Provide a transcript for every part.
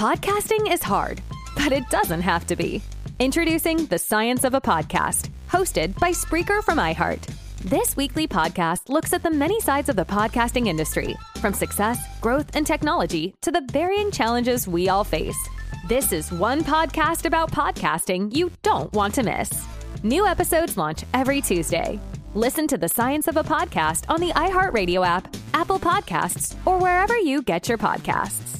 Podcasting is hard, but it doesn't have to be. Introducing The Science of a Podcast, hosted by Spreaker from iHeart. This weekly podcast looks at the many sides of the podcasting industry, from success, growth, and technology to the varying challenges we all face. This is one podcast about podcasting you don't want to miss. New episodes launch every Tuesday. Listen to the science of a podcast on the iHeartRadio app, Apple Podcasts, or wherever you get your podcasts.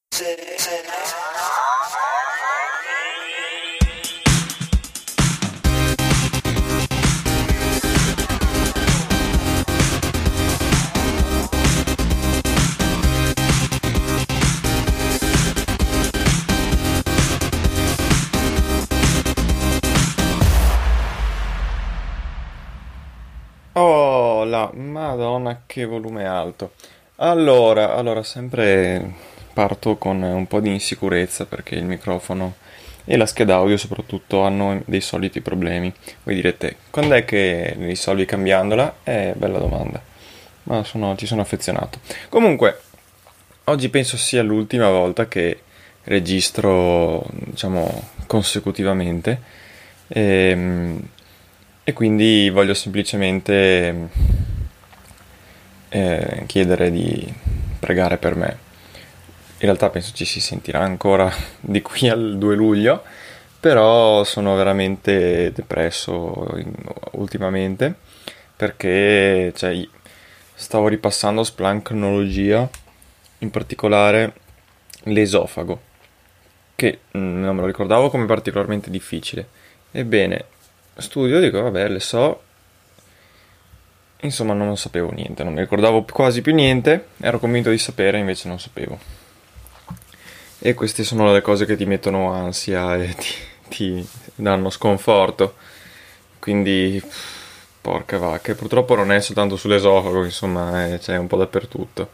La madonna che volume alto. Allora, allora, sempre parto con un po' di insicurezza perché il microfono e la scheda audio soprattutto hanno dei soliti problemi. Voi direte, quando è che li risolvi cambiandola? Eh, bella domanda. Ma sono, ci sono affezionato. Comunque, oggi penso sia l'ultima volta che registro, diciamo, consecutivamente. Ehm e quindi voglio semplicemente eh, chiedere di pregare per me. In realtà penso ci si sentirà ancora di qui al 2 luglio, però sono veramente depresso ultimamente perché cioè, stavo ripassando splancnologia, in particolare l'esofago, che mm, non me lo ricordavo come particolarmente difficile. Ebbene, studio, dico vabbè, le so. Insomma, non sapevo niente, non mi ricordavo quasi più niente, ero convinto di sapere, invece non sapevo. E queste sono le cose che ti mettono ansia e ti, ti danno sconforto. Quindi, porca vacca, purtroppo non è soltanto sull'esofago, insomma, c'è cioè, un po' dappertutto.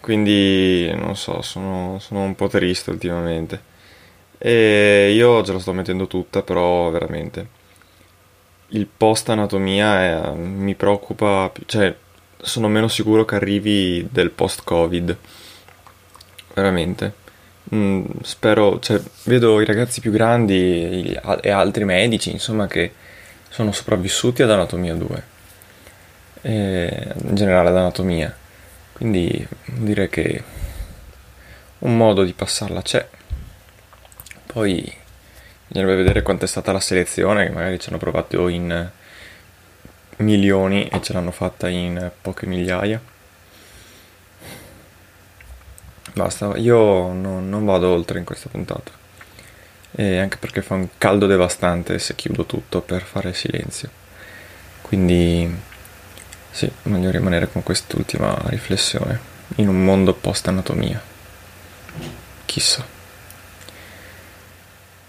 Quindi, non so, sono, sono un po' triste ultimamente. E io ce la sto mettendo tutta, però veramente il post anatomia è, mi preoccupa, cioè sono meno sicuro che arrivi del post covid veramente. Mm, spero cioè vedo i ragazzi più grandi e altri medici insomma che sono sopravvissuti ad anatomia 2 e in generale ad anatomia. Quindi direi che un modo di passarla c'è. Poi Bisognerebbe vedere quanto è stata la selezione, che magari ci hanno provato in milioni e ce l'hanno fatta in poche migliaia. Basta, io non, non vado oltre in questa puntata. E anche perché fa un caldo devastante se chiudo tutto per fare silenzio. Quindi sì, meglio rimanere con quest'ultima riflessione in un mondo post anatomia. Chissà.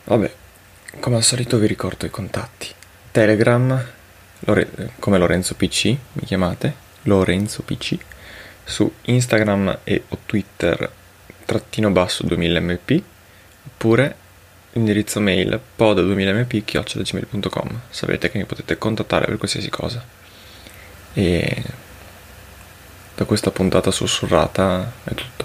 Vabbè, come al solito vi ricordo i contatti. Telegram, Lore- come Lorenzo PC, mi chiamate, Lorenzo PC, su Instagram e o Twitter trattino basso 2000mp, oppure l'indirizzo mail pod2000mp.gmail.com sapete che mi potete contattare per qualsiasi cosa. E da questa puntata sussurrata è tutto.